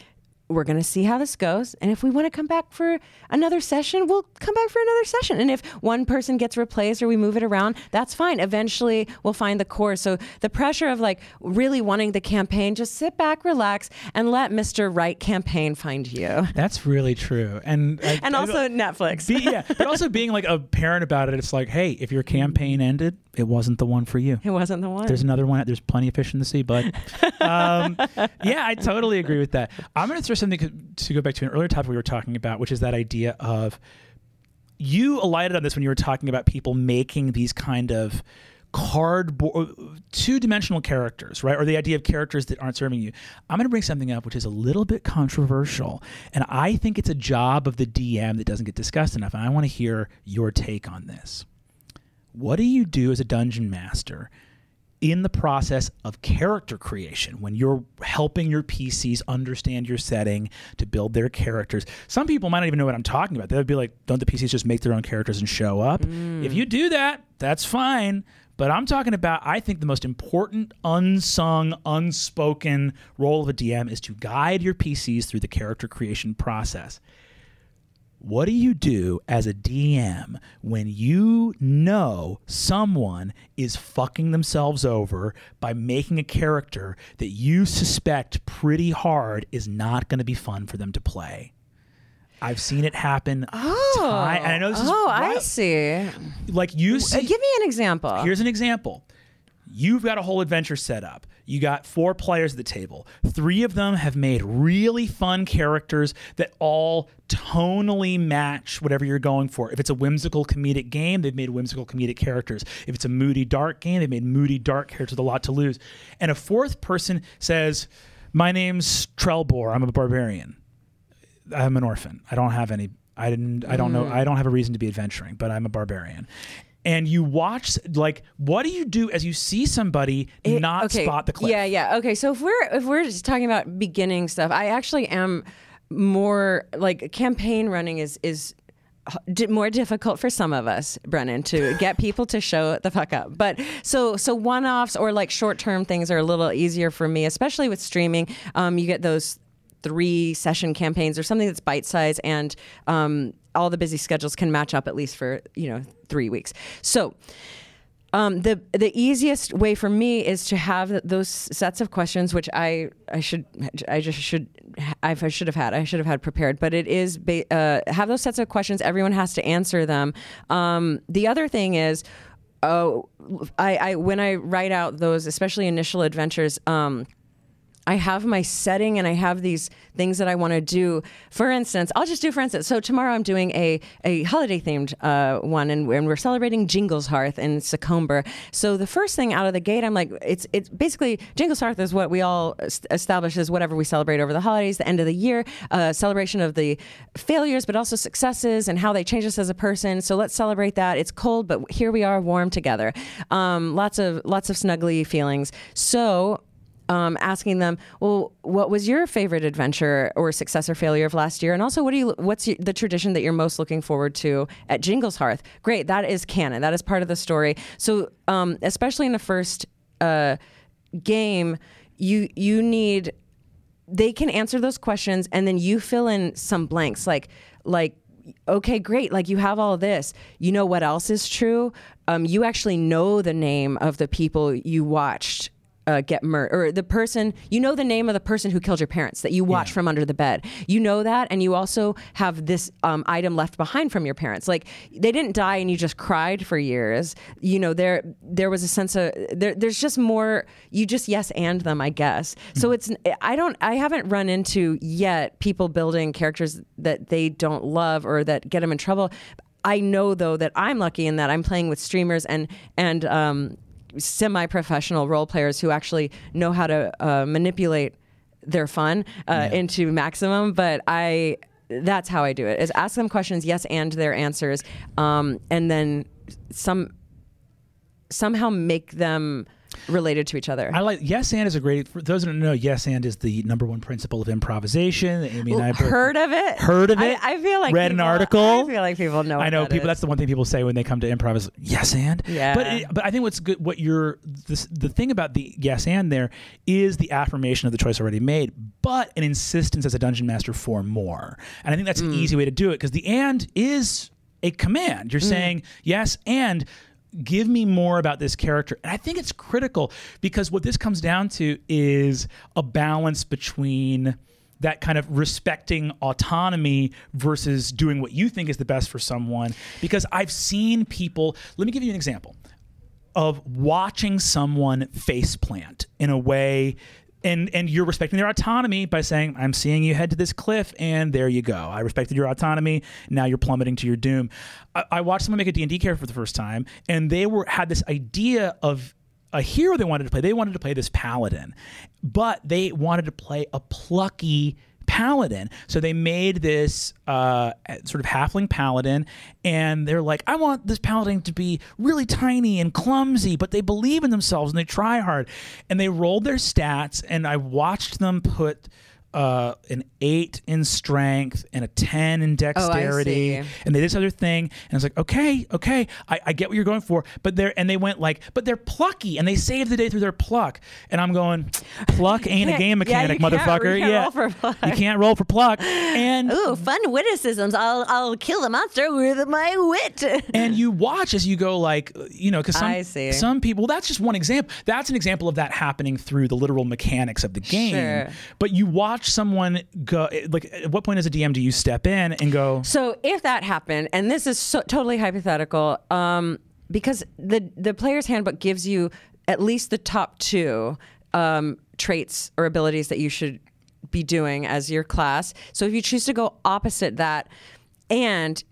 we're going to see how this goes. And if we want to come back for another session, we'll come back for another session. And if one person gets replaced or we move it around, that's fine. Eventually, we'll find the core. So the pressure of like really wanting the campaign, just sit back, relax, and let Mr. Right campaign find you. That's really true. And I, And I also don't- Netflix. be, yeah, but also being like a parent about it. It's like, hey, if your campaign ended, it wasn't the one for you. it wasn't the one. There's another one. There's plenty of fish in the sea, bud. um, yeah, I totally agree with that. I'm going to throw something to go back to an earlier topic we were talking about, which is that idea of you alighted on this when you were talking about people making these kind of cardboard two-dimensional characters right? Or the idea of characters that aren't serving you. I'm going to bring something up which is a little bit controversial and i think it's a job of the dm that doesn't get discussed enough and i want to hear your take on this. What do you do as a dungeon master in the process of character creation when you're helping your PCs understand your setting to build their characters. Some people might not even know what I'm talking about. They'd be like, don't the PCs just make their own characters and show up? Mm. If you do that, that's fine. But I'm talking about, I think the most important, unsung, unspoken role of a DM is to guide your PCs through the character creation process. What do you do as a DM when you know someone is fucking themselves over by making a character that you suspect pretty hard is not going to be fun for them to play? I've seen it happen. oh, time- and I know this is oh, I see. Like you Uh, see, give me an example. Here's an example. You've got a whole adventure set up. You got four players at the table. Three of them have made really fun characters that all tonally match whatever you're going for. If it's a whimsical comedic game, they've made whimsical comedic characters. If it's a moody dark game, they've made moody dark characters with a lot to lose. And a fourth person says, "My name's Trelbor. I'm a barbarian. I'm an orphan. I don't have any. I didn't. I don't know. Mm. I don't have a reason to be adventuring, but I'm a barbarian." And you watch, like, what do you do as you see somebody It- not okay, spot the cliff? Yeah, yeah. Okay, so if we're if we're just talking about beginning stuff, I actually am more like campaign running is is more difficult for some of us, Brennan, to get people to show the fuck up. But so so one offs or like short term things are a little easier for me, especially with streaming. Um, you get those three session campaigns or something that's bite size and um, all the busy schedules can match up at least for you know three weeks. So. Um, the the easiest way for me is to have those sets of questions, which I I should I just should I I should have had I should have had prepared, but it is ba- uh, have those sets of questions. Everyone has to answer them. Um, the other thing is, oh, I, I when I write out those, especially initial adventures. Um, I have my setting and I have these things that I want to do. For instance, I'll just do for instance. So tomorrow I'm doing a, a holiday themed uh, one and, and we're celebrating Jingles Hearth in Succumber. So the first thing out of the gate, I'm like, it's it's basically Jingles Hearth is what we all est- establish as whatever we celebrate over the holidays, the end of the year, uh, celebration of the failures, but also successes and how they change us as a person. So let's celebrate that. It's cold, but here we are, warm together. Um, lots of lots of snuggly feelings. So um, asking them, well, what was your favorite adventure or success or failure of last year? And also, what do you, what's the tradition that you're most looking forward to at Jingles Hearth? Great, that is canon. That is part of the story. So, um, especially in the first uh, game, you you need they can answer those questions and then you fill in some blanks like like okay great like you have all this you know what else is true um, you actually know the name of the people you watched uh, get murdered or the person you know the name of the person who killed your parents that you watched from under the bed. You know that and you also have this um, item left behind from your parents. Like they didn't die and you just cried for years. You know there there was a sense of there, there's just more you just yes and them i guess. So it's i don't i haven't run into yet people building characters that they don't love or that get them in trouble. I know though that i'm lucky in that i'm playing with streamers and and um, semi-professional role players who actually know how to uh, manipulate their fun uh, into maximum but i that's how i do it is ask them questions yes and their answers um, and then some somehow make them related to each other. I like yes and is a great. For those who don't know, yes and is the number one principle of improvisation. Amy and I both- heard of it? Heard of it? I, I feel like Read an article? I feel like people know. I know that people. is. That's the one thing people say when they come to improv is yes and. Yeah. But it, but I think what's good, what you're this, the thing about the yes and there is the affirmation of the choice already made, but an insistence as a dungeon master for more. And I think that's Mm. an easy way to do it because the and is a command. You're Mm. saying yes and. Give me more about this character. And I think it's critical because what this comes down to is a balance between that kind of respecting autonomy versus doing what you think is the best for someone. Because I've seen people, let me give you an example of watching someone face plant in a way and and you're respecting their autonomy by saying i'm seeing you head to this cliff and there you go. I respected your autonomy. Now you're plummeting to your doom. I, I watched someone make a d&d character for the first time and they were had this idea of a hero they wanted to play. They wanted to play this paladin but they wanted to play a plucky paladin. So they made this uh, sort of halfling paladin, and they're like, I want this paladin to be really tiny and clumsy, but they believe in themselves and they try hard. And they rolled their stats, and I watched them put. Uh, an eight in strength and a 10 in dexterity. see. and they did this other thing. And I was like, okay, okay, I, I get what you're going for. But they're, and they went like, but they're plucky and they saved the day through their pluck. And I'm going, pluck ain't a game yeah, mechanic, can't- motherfucker. you can't yeah. roll for pluck. You can't roll for pluck. And Ooh, fun witticisms. I'll I'll kill the monster with my wit. and you watch as you go like you know because some, some people that's just one example that's an example of that happening through the literal mechanics of the game Sure. but you watch someone go like at what point as a dm do you step in and go So if that happened, and this is so, totally hypothetical, um, because the the player's handbook gives you at least the top two um, traits or abilities that you should be doing as your class. So if you choose to go opposite that, and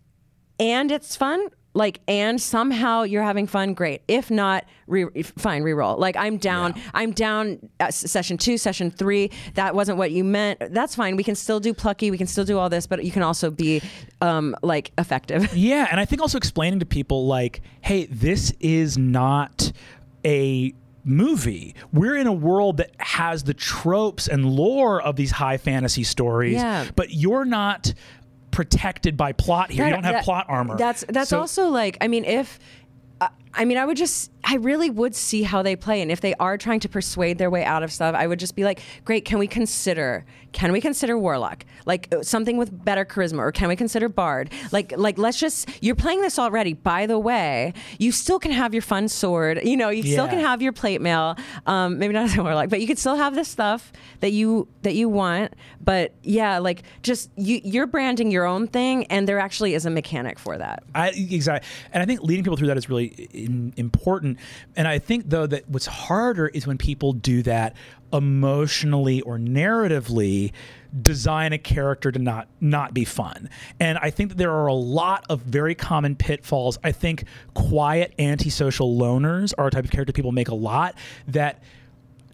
and it's fun. Like and somehow you're having fun, great. If not, re- fine, reroll. Like I'm down, I'm down. At session two, session three. That wasn't what you meant. That's fine. We can still do plucky. We can still do all this, but you can also be um, like effective. yeah and i think also explaining to people like hey this is not a movie we're in a world that has the tropes and lore of these high fantasy stories Yeah. but you're not protected by plot here. You don't have that- plot armor. That's that's So- also like I mean if uh, I- mean I would just I really would see how they play. And if they are trying to persuade their way out of stuff I would just be like great can we consider can we consider warlock? Like uh, something with better charisma or can we consider bard? Like like let's just you're playing this already. By the way you still can have your fun sword. You know you still can have your plate mail. Um, maybe not as a warlock but you can still have the stuff that you that you want. But yeah like just you you're branding your own thing and there actually is a mechanic for that. I exactly, and I think leading people through that is really in, important. And I think though that what's harder is when people do that emotionally or narratively design a character to not not be fun. And I think that there are a lot of very common pitfalls. I think quiet antisocial loners are a type of character people make a lot that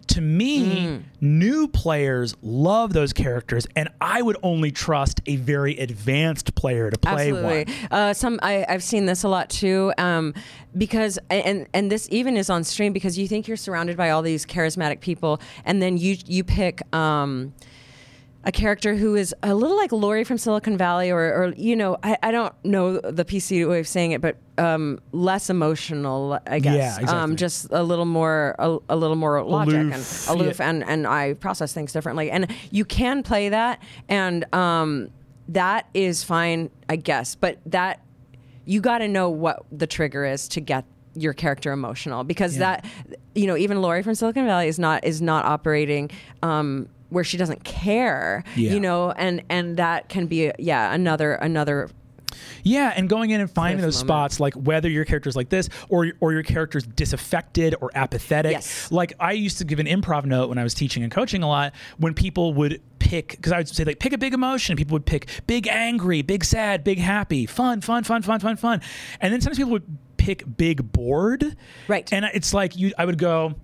to me, Mm. new players love those characters, and I would only trust a very advanced player to play Absolutely. one. Uh, some I, I've seen this a lot too, um, because and and this even is on stream because you think you're surrounded by all these charismatic people, and then you you pick. Um, a character who is a little like Laurie from Silicon Valley, or, or you know, I, I don't know the PC way of saying it, but um, less emotional, I guess. Yeah, exactly. Um, just a little more, a, a little more logic Aloof, and aloof, yeah. and and I process things differently. And you can play that, and um, that is fine, I guess. But that you got to know what the trigger is to get your character emotional because Yeah. that you know even Laurie from Silicon Valley is not is not operating um, where she doesn't care Yeah. you know and and that can be yeah another another Yeah, and going in and finding those moment. spots, like whether your character's like this or or your character's disaffected or apathetic. Yes. Like I used to give an improv note when I was teaching and coaching a lot. When people would pick, because I would say like pick a big emotion. People would pick big angry, big sad, big happy, fun, fun, fun, fun, fun, fun, and then sometimes people would pick big bored. Right. And it's like you, I would go.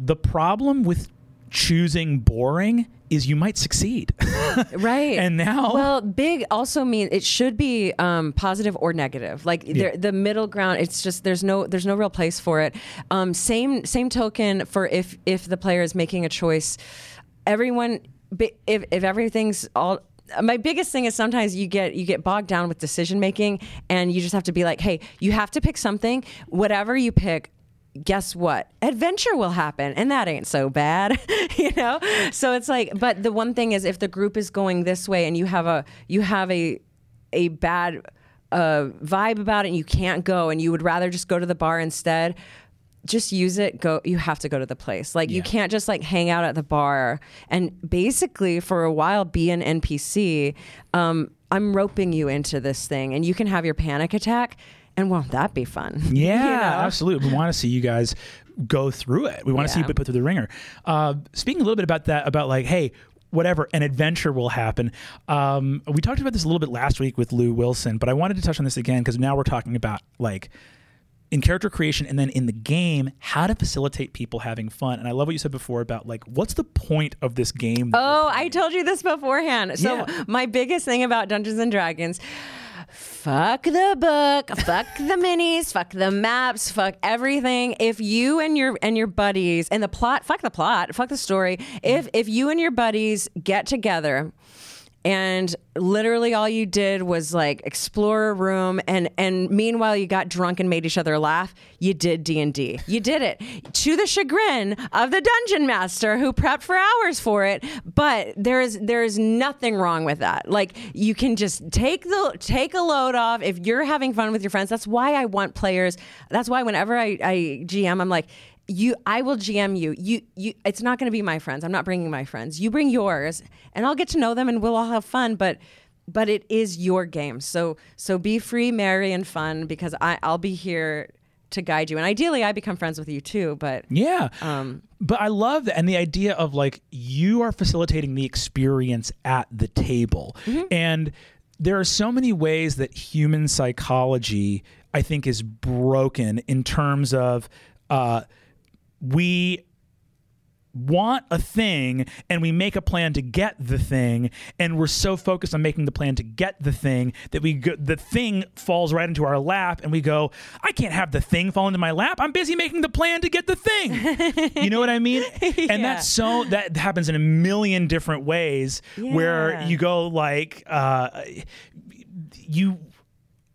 The problem with choosing boring is you might succeed. right. And now well big also means it should be um, positive or negative. Like there- the middle ground it's just there's no there's no real place for it. Um, same same token for if if the player is making a choice. Everyone if, if everything's all my biggest thing is sometimes you get you get bogged down with decision making and you just have to be like hey you have to pick something. Whatever you pick guess what? Adventure will happen and that ain't so bad you know? So it's like but the one thing is if the group is going this way and you have a you have a a bad uh, vibe about it and you can't go and you would rather just go to the bar instead just use it. Go you have to go to the place. Like you can't just like hang out at the bar and basically for a while be an npc um, i'm roping you into this thing and you can have your panic attack and won't that be fun Yeah, You know? absolutely. We want to see you guys go through it. We want to see you Yeah. put through the wringer. Uh, speaking a little bit about that, about like, hey, whatever, an adventure will happen. Um, we talked about this a little bit last week with Lou Wilson, but I wanted to touch on this again because now we're talking about like in character creation and then in the game how to facilitate people having fun and i love what you said before about like what's the point of this game Oh, I told you this beforehand. So Yeah. my biggest thing about Dungeons and Dragons, fuck the book, fuck the minis, fuck the maps, fuck everything. If you and your and your buddies and the plot, fuck the plot, fuck the story. If if you and your buddies get together and literally all you did was like explore a room and and meanwhile you got drunk and made each other laugh. You did d&d you did it to the chagrin of the dungeon master who prepped for hours for it. But there is there is nothing wrong with that. Like you can just take the take a load off. If you're having fun with your friends that's why i want players. That's why whenever i, I gm i'm like you i will gm you you you it's not going to be my friends i'm not bringing my friends you bring yours and i'll get to know them and we'll all have fun but but it is your game so so be free merry and fun because i i'll be here to guide you and ideally i become friends with you too but Yeah. Um, but I love that. And the idea of like you are facilitating the experience at the table. Mm-hmm. And there are so many ways that human psychology, I think, is broken in terms of uh, we want a thing and we make a plan to get the thing and we're so focused on making the plan to get the thing that we go, the thing falls right into our lap and we go I can't have the thing fall into my lap. I'm busy making the plan to get the thing. You know what I mean? And that's so that happens in a million different ways where you go like uh, you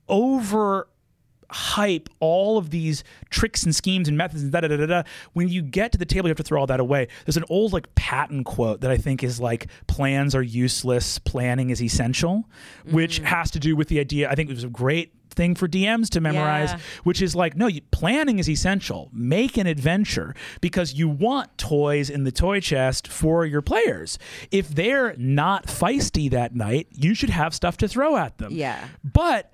over hype all of these tricks and schemes and methods and da da da da. When you get to the table, you have to throw all that away. There's an old like Patton quote that I think is like plans are useless, planning is essential, which mm-hmm. has to do with the idea. I think it was a great thing for DMs to memorize, Yeah. which is like, no, you, planning is essential. Make an adventure because you want toys in the toy chest for your players. If they're not feisty that night, you should have stuff to throw at them. Yeah. But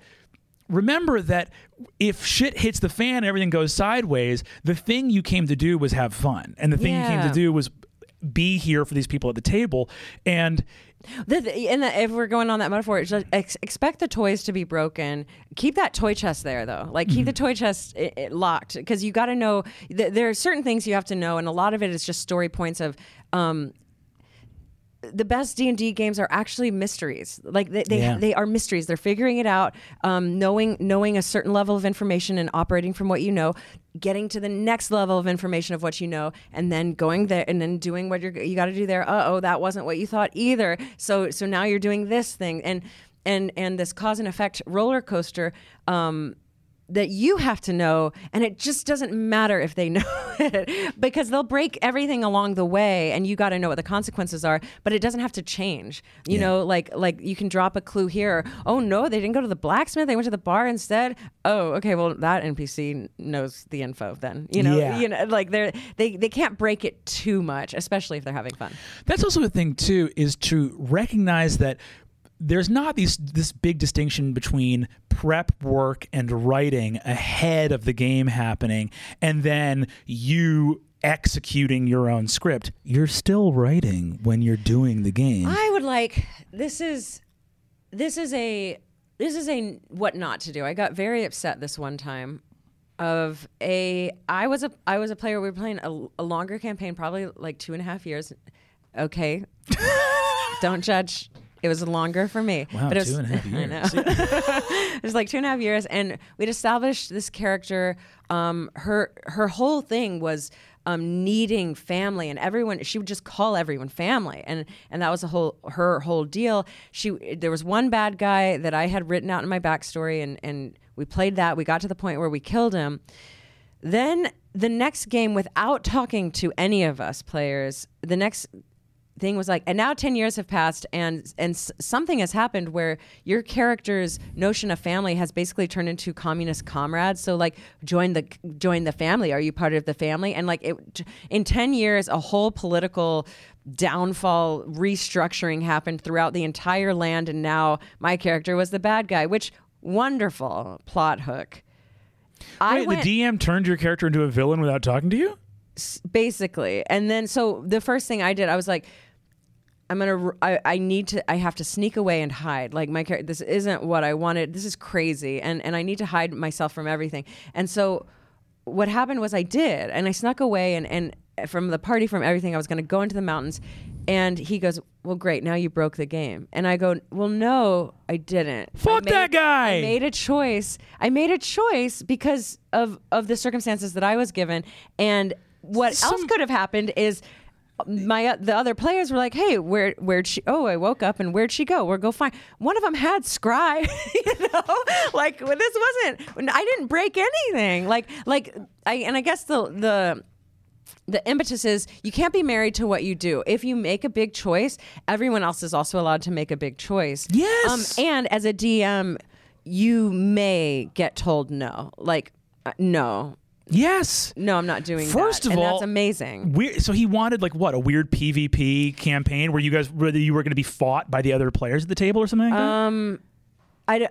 remember that if shit hits the fan and everything goes sideways, the thing you came to do was have fun. And the thing you came to do was be here for these people at the table. And The, and the, if we're going on that metaphor, just ex- expect the toys to be broken. Keep that toy chest there, though. Like keep the toy chest i i locked because you got to know. Th- there are certain things you have to know, and a lot of it is just story points of. Um, the best D and D games are actually mysteries. Like they, they, Yeah. they are mysteries. They're figuring it out, um, knowing knowing a certain level of information and operating from what you know, getting to the next level of information of what you know, and then going there and then doing what you're you got to do there. Uh oh, that wasn't what you thought either. So so now you're doing this thing and and and this cause and effect roller coaster. Um, that you have to know, and it just doesn't matter if they know it because they'll break everything along the way, and you got to know what the consequences are. But it doesn't have to change. You know, like like you can drop a clue here. Oh no, they didn't go to the blacksmith; they went to the bar instead. Oh, okay. Well, that NPC knows the info. Then you know, Yeah. you know, like they're they they can't break it too much, especially if they're having fun. that's also a thing too, is to recognize that there's not these this big distinction between prep work and writing ahead of the game happening and then you executing your own script. You're still writing when you're doing the game. I would like this is this is a this is a what not to do. I got very upset this one time of a I was a I was a player. We were playing a, a longer campaign, probably like two and a half years, Okay, don't judge. It was longer for me. Wow, but it was, two and a half years. it was like two and a half years, and we'd established this character. Um, her her whole thing was um, needing family, and everyone. She would just call everyone family, and and that was the whole her whole deal. She there was one bad guy that I had written out in my backstory, and and we played that. We got to the point where we killed him. Then the next game, without talking to any of us players, the next thing was like and now 10 years have passed and and s- something has happened where your character's notion of family has basically turned into communist comrades. So like join the join the family. Are you part of the family? And like it in 10 years a whole political downfall restructuring happened throughout the entire land. And now my character was the bad guy which wonderful plot hook. Wait, went- the DM turned your character into a villain without talking to you? basically. And then so the first thing i did i was like i'm gonna I, I need to i have to sneak away and hide. Like my character this isn't what i wanted. This is crazy. And and i need to hide myself from everything. And so what happened was i did and i snuck away and and from the party from everything i was gonna go into the mountains. And he goes well great now you broke the game. And i go well no i didn't. I Fuck made- that guy. I made a choice. I made a choice because of of the circumstances that I was given, and what else could have happened is my the other players were like, "Hey, where where'd she? Oh, I woke up and where'd she go? We'll go find." One of them had scry, you know, like well, this wasn't. I didn't break anything. Like like I and I guess the the the impetus is you can't be married to what you do. If you make a big choice, everyone else is also allowed to make a big choice. Yes. Um, and as a DM, you may get told no. Like, uh, no, Yes. no, I'm not doing First that. of and all, that's amazing. Weird, so he wanted like what a weird PvP campaign where you guys whether you were going to be fought by the other players at the table or something like that. Um, I d-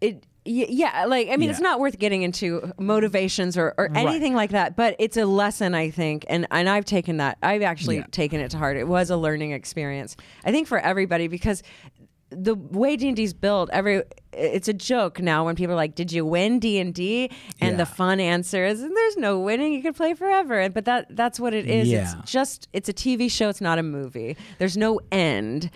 it yeah like i mean it's not worth getting into motivations or, or anything like that but it's a lesson i think and and i've taken that i've actually Yeah. taken it to heart it was a learning experience i think for everybody because the way D&D is built every it's a joke now when people are like did you win D&D and Yeah. the fun answer is there's no winning. You can play forever. But that that's what it is. Yeah. it's just it's a TV show. It's not a movie. There's no end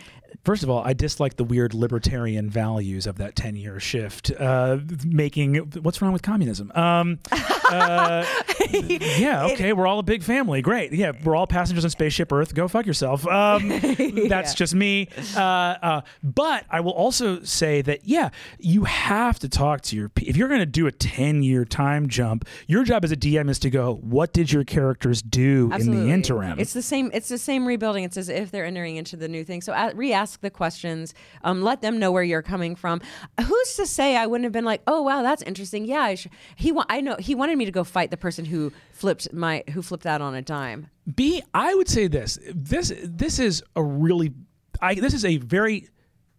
First of all, I dislike the weird libertarian values of that ten year shift, uh, making what's wrong with communism. Um, uh, yeah, okay, we're all a big family. Great. Yeah, we're all passengers on spaceship Earth. Go fuck yourself. Um, That's just me. Uh, uh, but I will also say that, yeah, you have to talk to your. If you're going to do a 10 year time jump, your job as a DM is to go, what did your characters do in the interim? It's the same. It's the same rebuilding. It's as if they're entering into the new thing. So a re-ask the questions. Um, let them know where you're coming from. Who's to say I wouldn't have been like, oh wow, that's interesting. Yeah, I he. Wa- I know he wanted me to go fight the person who flipped my who flipped that on a dime. B, I would say this. This this is a really I this is a very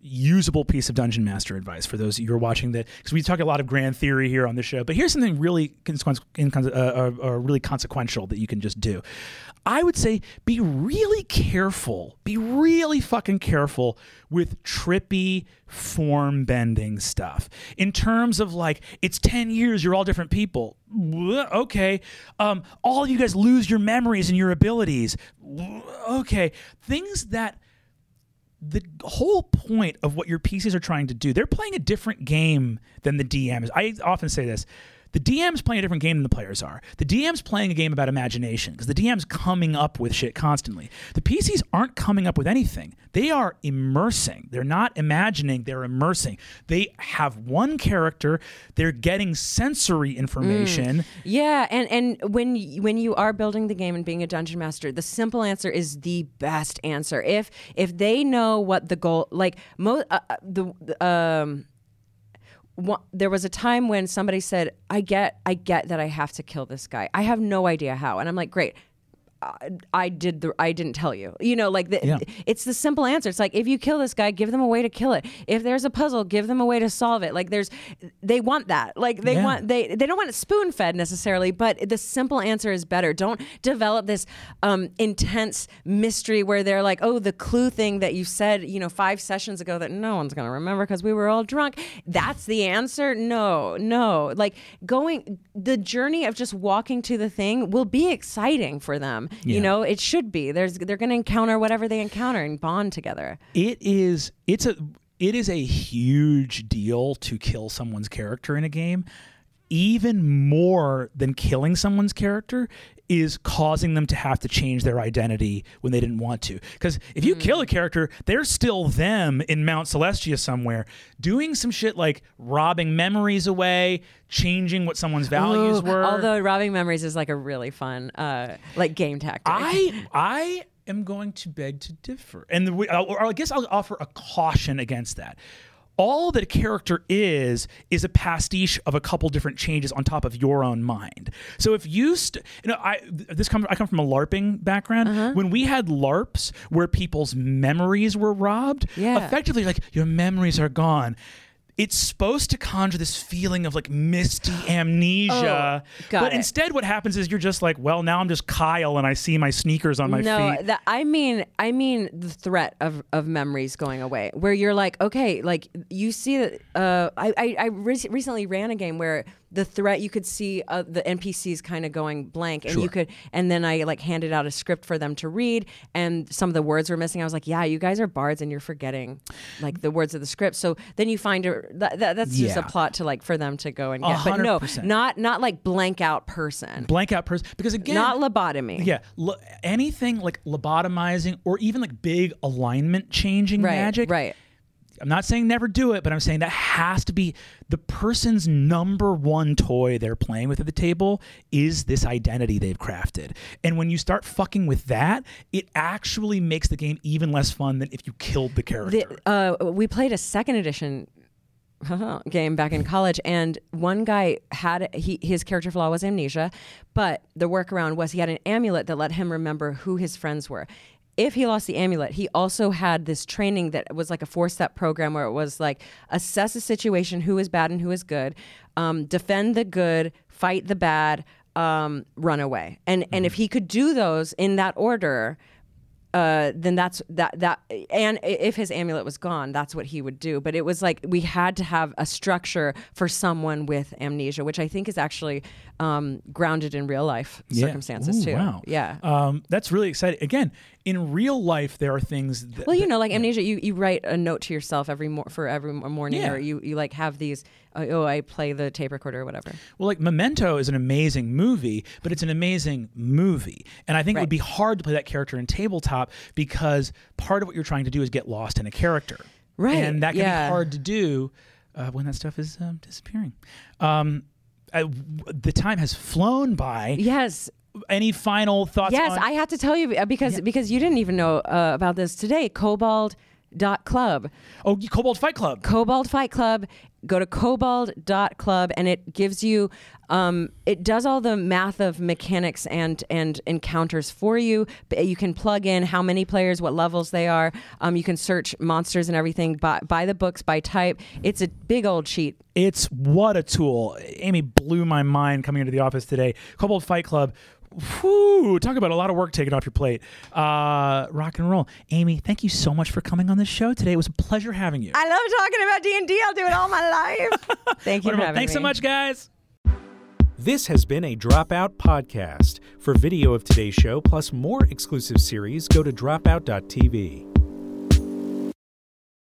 usable piece of dungeon master advice for those you're watching that because we talk a lot of grand theory here on the show but here's something really consequence, uh, uh, uh, really consequential that you can just do i would say be really careful be really fucking careful with trippy form bending stuff. In terms of like it's 10 years you're all different people. Okay. Um, all you guys lose your memories and your abilities. Okay. Things that the whole point of what your PCs are trying to do, they're playing a different game than the DM is. I often say this. The DM's playing a different game than the players are. The DM's playing a game about imagination because the DM's coming up with shit constantly. The PCs aren't coming up with anything. They are immersing. They're not imagining, they're immersing. They have one character, they're getting sensory information. Yeah, and and when when you are building the game and being a dungeon master, the simple answer is the best answer. If if they know what the goal, like mo, uh, uh, the, um. One, there was a time when somebody said, "I get, I get that I have to kill this guy. I have no idea how," and I'm like, "Great, I, did the I didn't tell you. You know, like the, Yeah. it's the simple answer. It's like if you kill this guy, give them a way to kill it. If there's a puzzle, give them a way to solve it. Like there's they want that. Like they Yeah. want they they don't want it spoon fed necessarily, but the simple answer is better. Don't develop this um, intense mystery where they're like, oh, the clue thing that you said, you know, five sessions ago that no one's gonna remember because we were all drunk. That's the answer. No, no. Like going the journey of just walking to the thing will be exciting for them them. Yeah. You know, it should be. There's they're going to encounter whatever they encounter and bond together. it is it's a it is a huge deal to kill someone's character in a game even more than killing someone's character is causing them to have to change their identity when they didn't want to because if you kill a character they're still them in mount celestia somewhere doing some shit like robbing memories away changing what someone's values Ooh, were Although robbing memories is like a really fun uh like game tactic. I I am going to beg to differ, and the, or I guess I'll offer a caution against that. All that a character is is a pastiche of a couple different changes on top of your own mind. So if you, st- you know, I this comes I come from a LARPing background. Uh-huh. When we had LARPs where people's memories were robbed, Yeah. effectively like your memories are gone. It's supposed to conjure this feeling of like misty amnesia, Oh, but it. instead, what happens is you're just like, well, now I'm just Kyle, and I see my sneakers on my no, feet. No, I mean, I mean the threat of, of memories going away, where you're like, okay, like you see that. Uh, I I, I re- recently ran a game where the threat you could see uh, the NPCs kind of going blank, and you could, and then I like handed out a script for them to read, and some of the words were missing. I was like, yeah, you guys are bards, and you're forgetting like the words of the script. So then you find a, that, that that's just a plot to like for them to go and get, but no, not not like blank out person, Blank out person, because again, not lobotomy. yeah, lo- anything like lobotomizing or even like big alignment changing right, magic. right. I'm not saying never do it, but I'm saying that has to be the person's number one toy they're playing with at the table is this identity they've crafted. And when you start fucking with that, it actually makes the game even less fun than if you killed the character. The, uh, we played a second edition game back in college, and one guy had he his character flaw was amnesia, but the workaround was he had an amulet that let him remember who his friends were. If he lost the amulet, he also had this training that was like a four step program where it was like assess a situation, who is bad and who is good, um, defend the good, fight the bad, um, run away. And and if he could do those in that order, uh, then that's that that and if his amulet was gone that's what he would do but it was like we had to have a structure for someone with amnesia which i think is actually um, grounded in real life Yeah. circumstances Ooh, too Wow. yeah Um, that's really exciting. Again, in real life, there are things. That, well you know like amnesia you, you write a note to yourself every mor- for every morning Yeah. or you, you like have these oh i play the tape recorder or whatever Well, like Memento is an amazing movie, but it's an amazing movie. And I think it would be hard to play that character in tabletop because part of what you're trying to do is get lost in a character. Right, And that can yeah. be hard to do uh, when that stuff is um, disappearing. Um, I, the time has flown by. yes Any final thoughts? yes on- i have to tell you uh, because because you didn't even know uh, about this today kobold dot club oh, Kobold Fight Club. Kobold Fight Club. Go to kobold.club and it gives you um, it does all the math of mechanics and and encounters for you. You can plug in how many players, what levels they are. Um, you can search monsters and everything by, by the books by type. It's a big old cheat. It's what a tool. Amy blew my mind coming into the office today. Kobold Fight Club. Whew, talk about a lot of work taken off your plate. Uh, rock and roll. Amy, thank you so much for coming on the show today. It was a pleasure having you. I love talking about D and D. I'll do it all my life. Thank you for having Thanks so much, guys. This has been a Dropout podcast. For video of today's show plus more exclusive series, go to dropout.tv.